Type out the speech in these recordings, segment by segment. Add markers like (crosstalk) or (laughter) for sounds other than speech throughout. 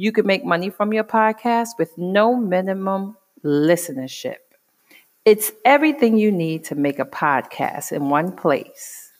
You can make money from your podcast with no minimum listenership. It's everything you need to make a podcast in one place.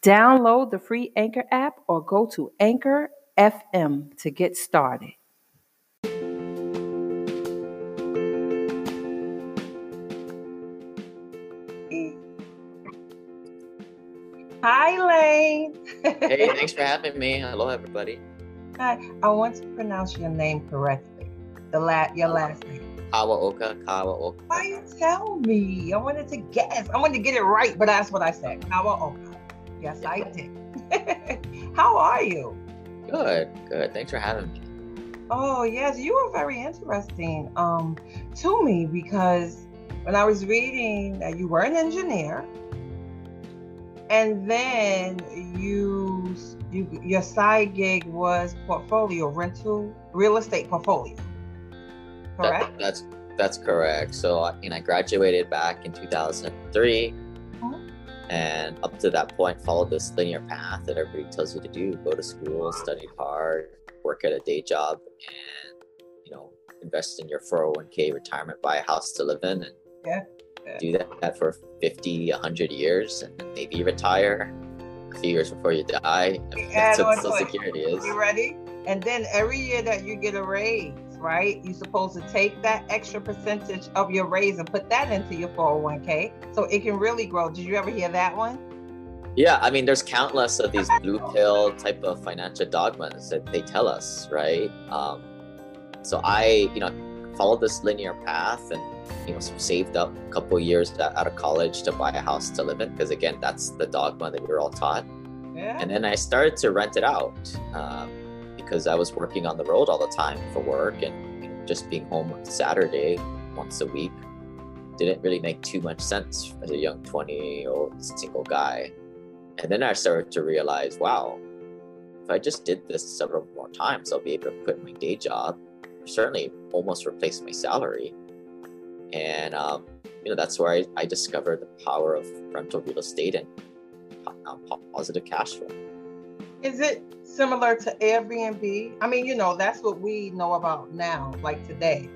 Download the free Anchor app or go to Anchor FM to get started. Hi, Lane. hey, thanks for having me. Hello, everybody. I want to pronounce your name correctly. The la- your last name. Kawaoka, Kawaoka. Why you tell me? I wanted to guess. I wanted to get it right, but that's what I said. Kawaoka. Yes, I did. (laughs) How are you? Good, good. Thanks for having me. Oh yes, you were very interesting um, to me because when I was reading that you were an engineer, and then you you your side gig was portfolio rental real estate portfolio. Correct. That, that's that's correct. So I mean, I graduated back in 2003. Mm-hmm. And up to that point, followed this linear path that everybody tells you to do: go to school, study hard, work at a day job, and you know, invest in your 401k retirement, buy a house to live in, and yeah, yeah. do that, that for 50, 100 years, and maybe retire years before you die. That's what Social Security is. You ready? And then every year that you get a raise, right? You're supposed to take that extra percentage of your raise and put that into your 401k so it can really grow. Did you ever hear that one? Yeah, I mean, there's countless of these (laughs) blue pill type of financial dogmas that they tell us, right? Um, so I, you know, followed this linear path and you know saved up a couple years out of college to buy a house to live in because again that's the dogma that we are all taught. Yeah. and then i started to rent it out um, because i was working on the road all the time for work and you know, just being home on saturday once a week didn't really make too much sense as a young 20 year old single guy. And then i started to realize wow if i just did this several more times i'll be able to quit my day job certainly almost replaced my salary. And um, you know that's where I, I discovered the power of rental real estate and um, positive cash flow. Is it similar to airbnb? I mean you know that's what we know about now like today.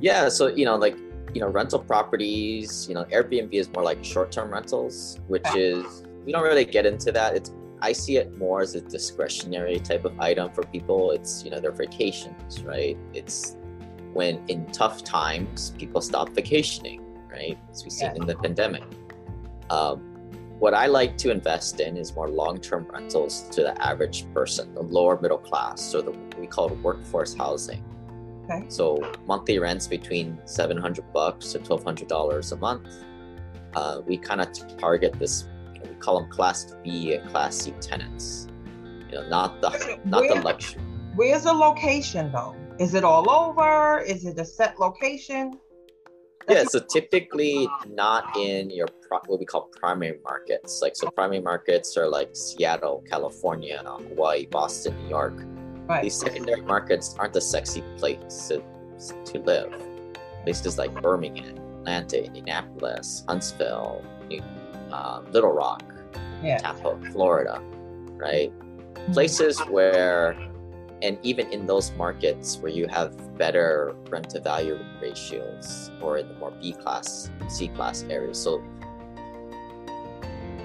Yeah so you know like you know rental properties you know airbnb is more like short-term rentals which is we don't really get into that. It's i see it more as a discretionary type of item for people it's you know their vacations right it's when in tough times people stop vacationing, right? As we've seen yeah. in the pandemic. Um, what I like to invest in is more long-term rentals to the average person, the lower middle class, so the we call it workforce housing. Okay. So monthly rents between seven hundred bucks to twelve hundred dollars a month. Uh, we kind of target this. Know, we call them Class B and Class C tenants. You know, not the not Where, the luxury. Where's the location though? Is it all over? Is it a set location? yeah, so typically not in your pro- what we call primary markets. Like so, primary markets are like Seattle, California, Hawaii, Boston, New York. Right. These secondary markets aren't the sexy place to, to live. Places like Birmingham, Atlanta, Indianapolis, Huntsville, New, uh, Little Rock, yeah. Tampa, Florida, right? Mm-hmm. Places where and even in those markets where you have better rent to value ratios or in the more B class, C class areas. So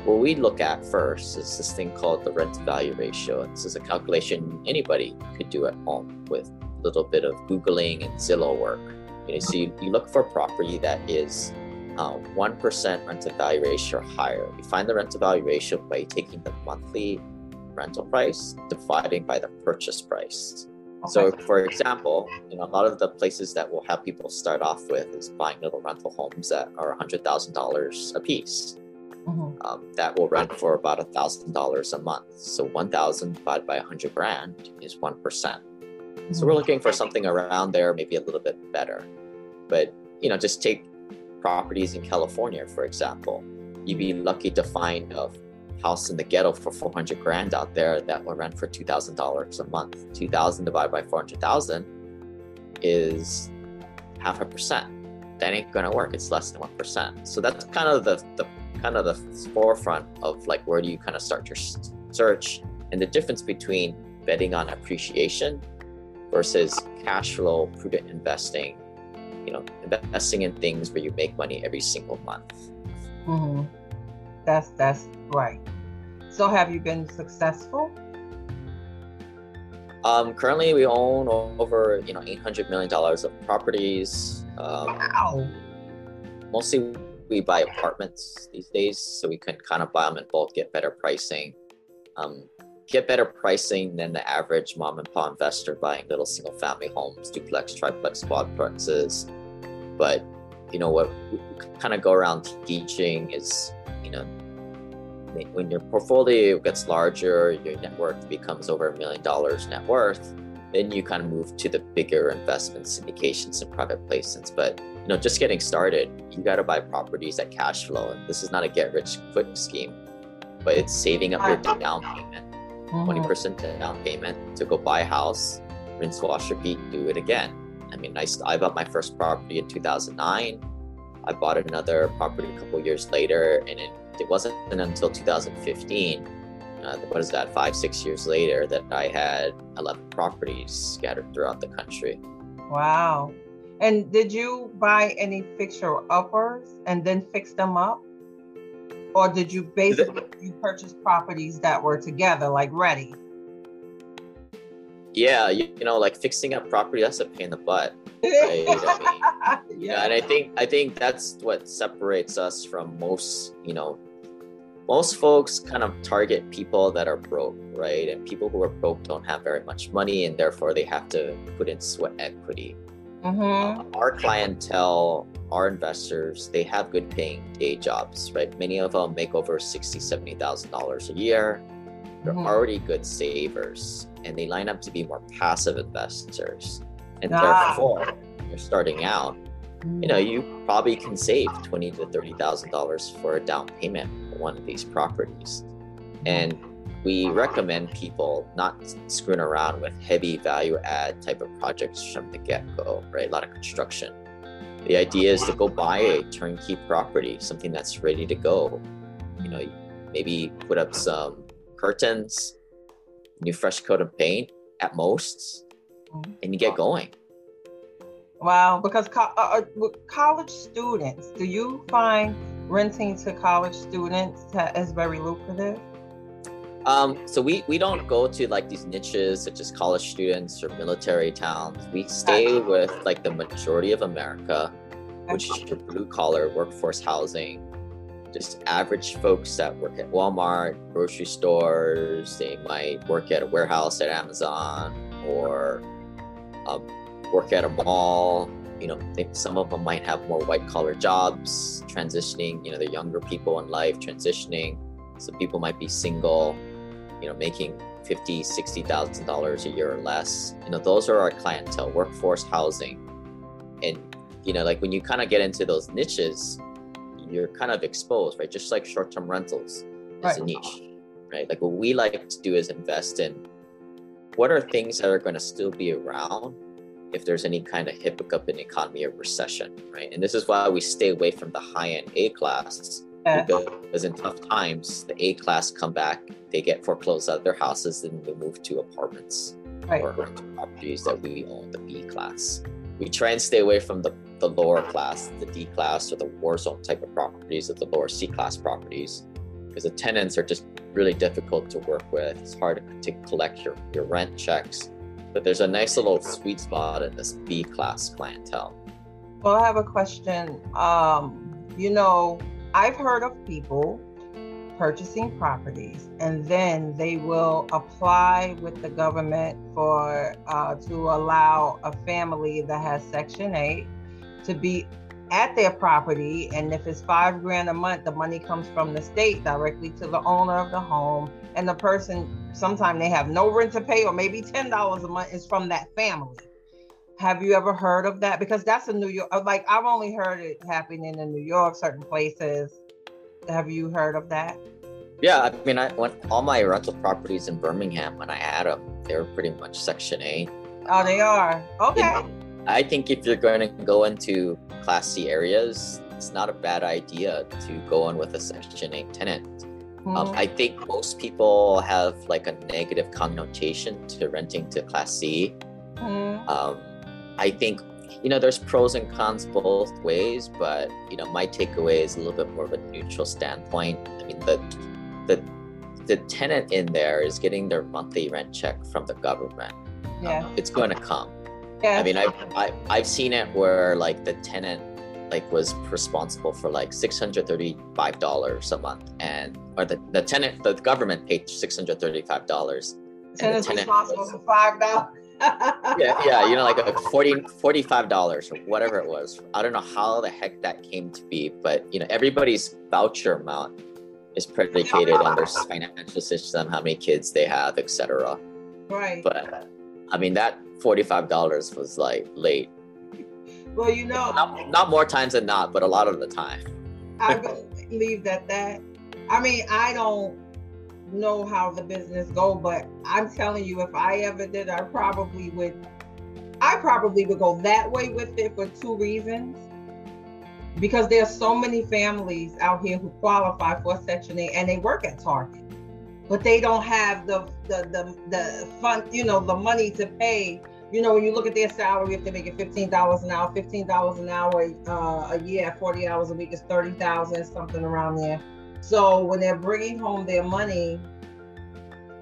what we look at first is this thing called the rent to value ratio. This is a calculation anybody could do at home with a little bit of Googling and Zillow work. You know, so you, you look for a property that is uh, 1% rent to value ratio or higher. You find the rent to value ratio by taking the monthly rental price dividing by the purchase price. Okay. So, for example, you know, a lot of the places that will have people start off with is buying little rental homes that are $100,000 a piece. Mm-hmm. Um, that will rent for about $1,000 a month. So 1,000 divided by 100 grand is 1%. Mm-hmm. So we're mm-hmm. looking for something around there, maybe a little bit better. But you know, just take properties in California, for example. You'd be lucky to find a house in the ghetto for 400 grand out there that will rent for $2,000 a month. 2,000 divided by 400,000 is half a percent. That ain't gonna work. It's less than one percent. So that's kind of the, the kind of the forefront of like where do you kind of start your search and the difference between betting on appreciation versus cash flow, prudent investing. You know, investing in things where you make money every single month. Mm-hmm. That's that's right. So, have you been successful? Um, currently, we own over you know eight hundred million dollars of properties. Um, wow. Mostly, we buy apartments these days, so we can kind of buy them in bulk, get better pricing. Um, get better pricing than the average mom and pop investor buying little single family homes, duplex, triplex, quadplexes. But you know what we kind of go around teaching is you know when your portfolio gets larger, your net worth becomes over a million dollars net worth, then you kind of move to the bigger investment syndications and private placements. But you know, just getting started, you got to buy properties that cash flow. And this is not a get rich quick scheme, but it's saving up your down payment, 20% mm-hmm. down payment to go buy a house, rinse, wash, repeat, do it again. I mean, I, I bought my first property in 2009. I bought another property a couple years later, and it it wasn't until 2015, uh, what is that, five, six years later, that I had 11 properties scattered throughout the country. Wow. And did you buy any fixer uppers and then fix them up? Or did you basically you purchase properties that were together, like ready? Yeah, you, you know, like fixing up property, that's a pain in the butt. Right? I mean, (laughs) yeah. and I think I think that's what separates us from most, you know, most folks kind of target people that are broke, right? And people who are broke don't have very much money, and therefore they have to put in sweat equity. Mm-hmm. Uh, our clientele, our investors, they have good paying day jobs, right? Many of them make over sixty, seventy thousand dollars a year. They're mm-hmm. already good savers, and they line up to be more passive investors. And ah. therefore, you're starting out, you know, you probably can save twenty to thirty thousand dollars for a down payment for one of these properties. And we recommend people not screwing around with heavy value add type of projects from the get go, right? A lot of construction. The idea is to go buy a turnkey property, something that's ready to go. You know, maybe put up some curtains, new fresh coat of paint at most, and you get going. Wow, because co- uh, uh college students, do you find renting to college students is very lucrative? Um, so we, we don't go to like these niches such as college students or military towns. We stay with like the majority of America, which is your blue collar workforce housing. Just average folks that work at Walmart, grocery stores. They might work at a warehouse at Amazon or um, work at a mall you know some of them might have more white collar jobs transitioning you know they're younger people in life transitioning some people might be single you know making 50 60 thousand dollars a year or less you know those are our clientele workforce housing and you know like when you kind of get into those niches you're kind of exposed right just like short-term rentals is right. a niche right like what we like to do is invest in what are things that are going to still be around if there's any kind of hiccup in the economy or recession, right? And this is why we stay away from the high-end A class because in tough times, the A class come back, they get foreclosed out of their houses, and they move to apartments right. or properties that we own, the B class. We try and stay away from the, the lower class, the D class or the war zone type of properties, or the lower C class properties, because the tenants are just really difficult to work with. It's hard to, to collect your, your rent checks but there's a nice little sweet spot in this B class clientele. Well, I have a question. Um, you know, I've heard of people purchasing properties and then they will apply with the government for uh, to allow a family that has section 8 to be at their property. And if it's five grand a month, the money comes from the state directly to the owner of the home. And the person, sometimes they have no rent to pay, or maybe $10 a month is from that family. Have you ever heard of that? Because that's a New York, uh, like I've only heard it happening in New York, certain places. Have you heard of that? Yeah, I mean, I went all my rental properties in Birmingham when I had them, they were pretty much Section 8. Oh, they are. Okay. You know, I think if you're going to go into Class C areas, it's not a bad idea to go in with a Section 8 tenant. Mm-hmm. Um, I think most people have like a negative connotation to renting to Class C. Mm-hmm. Um, I think you know there's pros and cons both ways, but you know my takeaway is a little bit more of a neutral standpoint. I mean the the the tenant in there is getting their monthly rent check from the government. Yeah. Um, it's going to come. Yeah. I mean, I've, I, I've seen it where like the tenant like was responsible for like $635 a month and or the, the tenant the government paid $635 tenant's tenant. responsible for five dollars yeah yeah you know like a 40 45 dollars or whatever it was. I don't know how the heck that came to be but you know everybody's voucher amount is predicated on their financial system how many kids they have etc right. But i mean that $45 was like late. Well you know not, not more times than not but a lot of the time. I believe that that i mean i don't know how the business go, but I'm telling you, if I ever did, I probably would. I probably would go that way with it for two reasons. Because there's so many families out here who qualify for Section 8 and they work at Target, but they don't have the the the, the fund, you know, the money to pay. You know, when you look at their salary, if they make it fifteen dollars an hour, fifteen dollars an hour uh, a year forty hours a week is thirty thousand, something around there so when they're bringing home their money,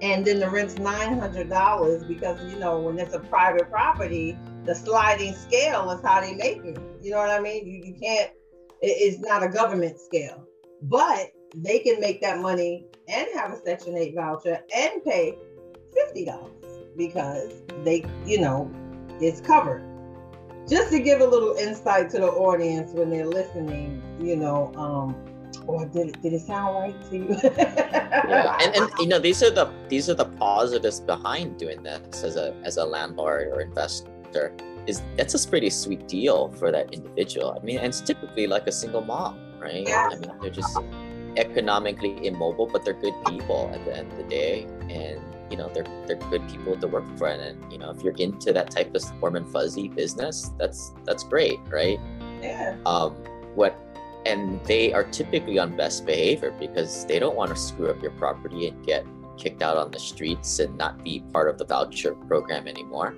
and then the rent's nine hundred dollars because you know when it's a private property, the sliding scale is how they make it. You know what I mean? You, you can't. It, it's not a government scale, but they can make that money and have a Section Eight voucher and pay fifty dollars because they, you know, it's covered. Just to give a little insight to the audience when they're listening, you know, um, or did it, did it sound right to you? (laughs) yeah, and, and you know these are the these are the positives behind doing this as a as a landlord or investor. Is that's a pretty sweet deal for that individual. I mean, and it's typically like a single mom, right? Yeah. I mean, they're just economically immobile, but they're good people at the end of the day, and you know they're they're good people to work for. And you know, if you're into that type of warm and fuzzy business, that's that's great, right? Yeah. Um, what and they are typically on best behavior because they don't want to screw up your property and get kicked out on the streets and not be part of the voucher program anymore.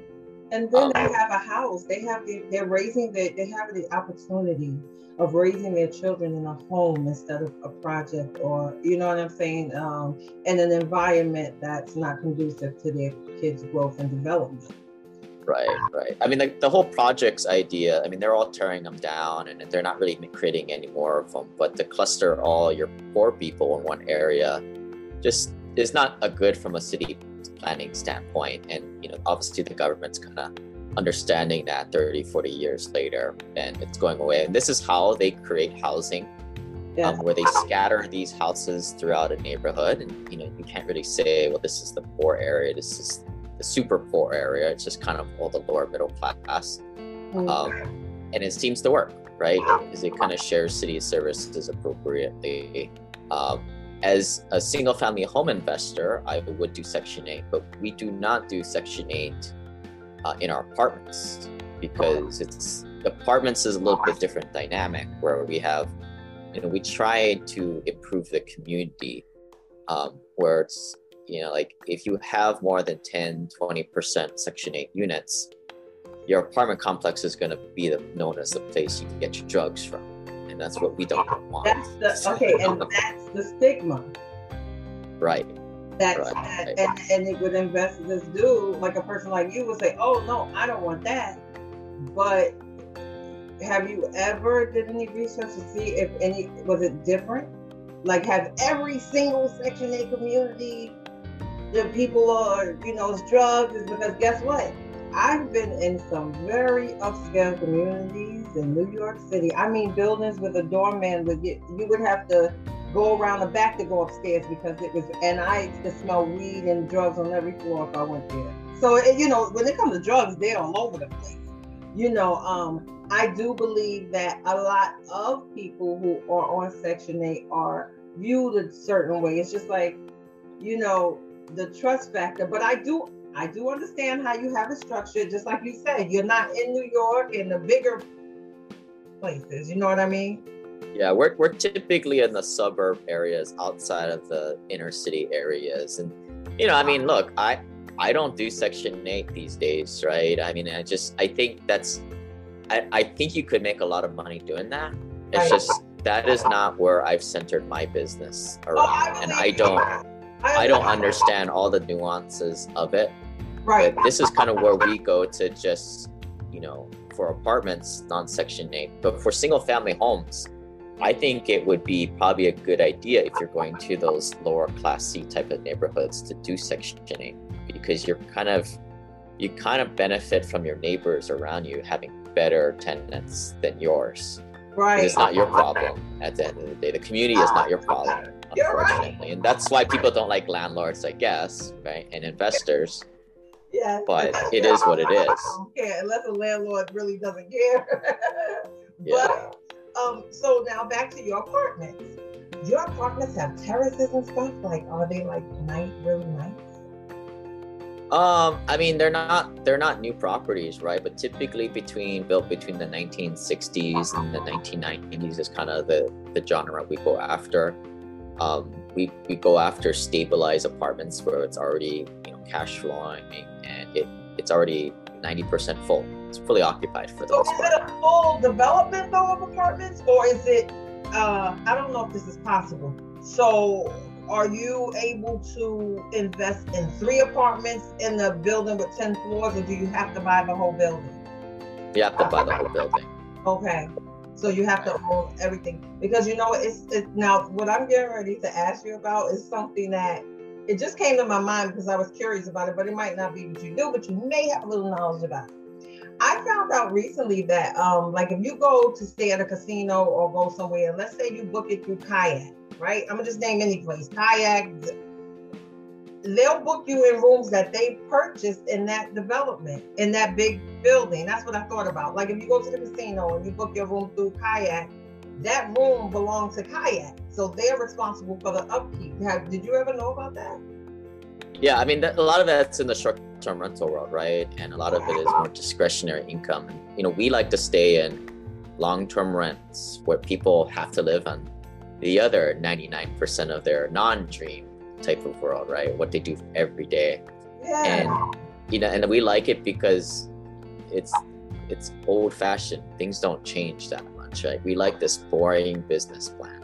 And then um, they have a house. They have the, they're raising the, they have the opportunity of raising their children in a home instead of a project or you know what I'm saying, um, in an environment that's not conducive to their kids' growth and development. Right, right. I mean, the, the whole project's idea, I mean, they're all tearing them down and they're not really creating any more of them. But to cluster all your poor people in one area just is not a good from a city planning standpoint. And, you know, obviously the government's kind of understanding that 30, 40 years later and it's going away. And this is how they create housing. Yeah. Um, where they scatter these houses throughout a neighborhood and you know you can't really say well this is the poor area this is the super poor area. It's just kind of all the lower middle class. Mm-hmm. Um, and it seems to work, right? Because it kind of shares city services appropriately. Um, as a single family home investor, I would do Section 8, but we do not do Section 8 uh, in our apartments because it's apartments is a little bit different dynamic where we have, you know, we try to improve the community um, where it's you know like if you have more than 10 20% section 8 units your apartment complex is going to be the, known as the place you can get your drugs from and that's what we don't want. that's the okay and (laughs) that's the stigma. Right. That's right, that, right. And, and it would investors do like a person like you would say oh no i don't want that. But have you ever did any research to see if any was it different? Like have every single section 8 community the people are, you know, it's drugs is because guess what? I've been in some very upscale communities in New York City. I mean, buildings with a doorman would get, you would have to go around the back to go upstairs because it was, and I to smell weed and drugs on every floor if I went there. So, you know, when it comes to drugs, they're all over the place. You know, um, I do believe that a lot of people who are on Section 8 are viewed a certain way. It's just like, you know, the trust factor. But I do I do understand how you have it structured, just like you said, you're not in New York in the bigger places. You know what I mean? Yeah, we're, we're typically in the suburb areas outside of the inner city areas. And, you know, I mean, look, I, I don't do Section 8 these days, right? I mean, I just, I think that's, I, I think you could make a lot of money doing that. It's just, that is not where I've centered my business oh, around. and I don't, I don't understand all the nuances of it. Right. But this is kind of where we go to just, you know, for apartments, non Section 8. But for single family homes, I think it would be probably a good idea if you're going to those lower class C type of neighborhoods to do Section 8 because you're kind of you kind of benefit from your neighbors around you having better tenants than yours. Right. It's not your problem at the end of the day. The community is not your problem, unfortunately. Right. And that's why people don't like landlords, I guess, right? And investors. Yeah. But it is what it is. Yeah, unless the landlord really doesn't care. (laughs) yeah. But um, so now back to your apartments. Your apartments have terraces and stuff. Like, are they like nice, really nice? Um, I mean, they're not they're not new properties, right? But typically between built between the 1960s and the 1990s is kind of the the genre we go after. Um, we we go after stabilized apartments where it's already you know cash flowing and it it's already 90% full. It's fully occupied for the so is it a full development though of apartments, or is it? Uh, I don't know if this is possible. So are you able to invest in three apartments in the building with 10 floors or do you have to buy the whole building? You have to buy the whole building. Okay. So you have to own everything because you know it's, it's now what I'm getting ready to ask you about is something that it just came to my mind because I was curious about it, but it might not be what you do, but you may have a little knowledge about it. I found out recently that um like if you go to stay at a casino or go somewhere, let's say you book it through kayak, right? I'm gonna just name any place, kayak. They'll book you in rooms that they purchased in that development, in that big building. That's what I thought about. Like if you go to the casino and you book your room through kayak, that room belongs to kayak. So they're responsible for the upkeep. Have, did you ever know about that? Yeah, I mean, a lot of that's in the short-term rental world, right? And a lot of it is more discretionary income. You know, we like to stay in long-term rents where people have to live on the other 99% of their non-dream type of world, right? What they do every day. Yeah. And you know, and we like it because it's it's old-fashioned. Things don't change that much, right? We like this boring business plan.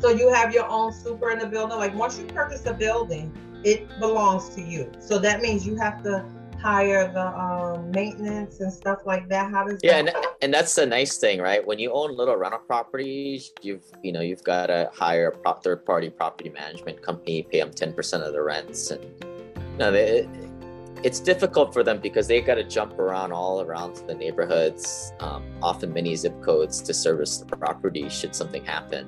So you have your own super in the building. Like once you purchase a building, it belongs to you. So that means you have to hire the um, maintenance and stuff like that. How does yeah, that and, and that's the nice thing, right? When you own little rental properties, you've you know you've got to hire a third party property management company, pay them ten percent of the rents, and you know, they, it's difficult for them because they've got to jump around all around the neighborhoods, um, often many zip codes to service the property should something happen.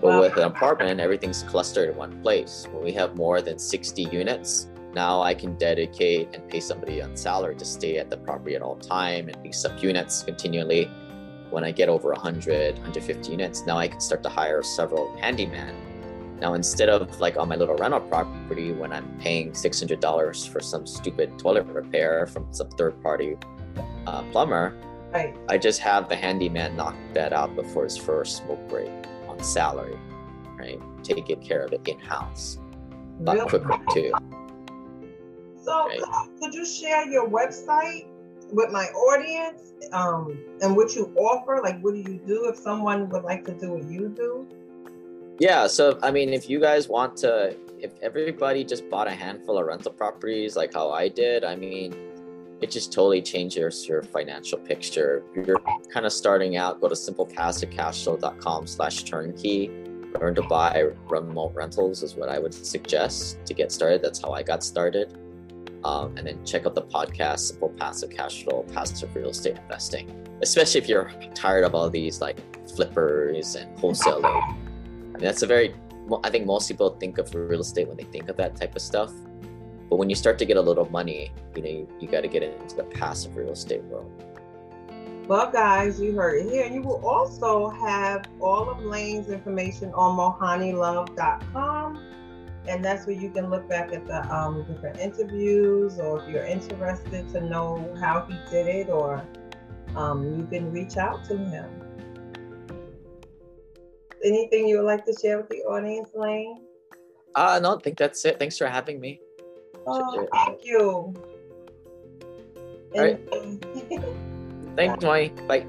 But wow. with an apartment, everything's clustered in one place. When we have more than 60 units, now I can dedicate and pay somebody on salary to stay at the property at all time and lease up units continually. When I get over 100, 150 units, now I can start to hire several handyman. Now instead of like on my little rental property when I'm paying $600 for some stupid toilet repair from some third party uh, plumber, right. I just have the handyman knock that out before his first smoke break on salary, right? Taking care of it in house. Lot quicker too. So right. could you share your website with my audience um, and what you offer? Like, what do you do if someone would like to do what you do? Yeah, so I mean, if you guys want to, if everybody just bought a handful of rental properties like how I did, I mean, it just totally changes your financial picture. If you're kind of starting out, go to simplepassivecashflow.com slash turnkey. Learn to buy remote rentals is what I would suggest to get started. That's how I got started. Um, and then check out the podcast, Simple Passive Cash Flow, Passive Real Estate Investing. Especially if you're tired of all these like flippers and wholesaling. I mean, that's a very, I think most people think of real estate when they think of that type of stuff. But when you start to get a little money, you know, you, you got to get into the passive real estate world. Well, guys, you heard it here. You will also have all of Lane's information on mohanilove.com. And that's where you can look back at the um, different interviews, or if you're interested to know how he did it, or um, you can reach out to him. Anything you would like to share with the audience, Lane? Uh, no, I think that's it. Thanks for having me. Oh, thank you. All right. (laughs) Thanks, Joy. Bye.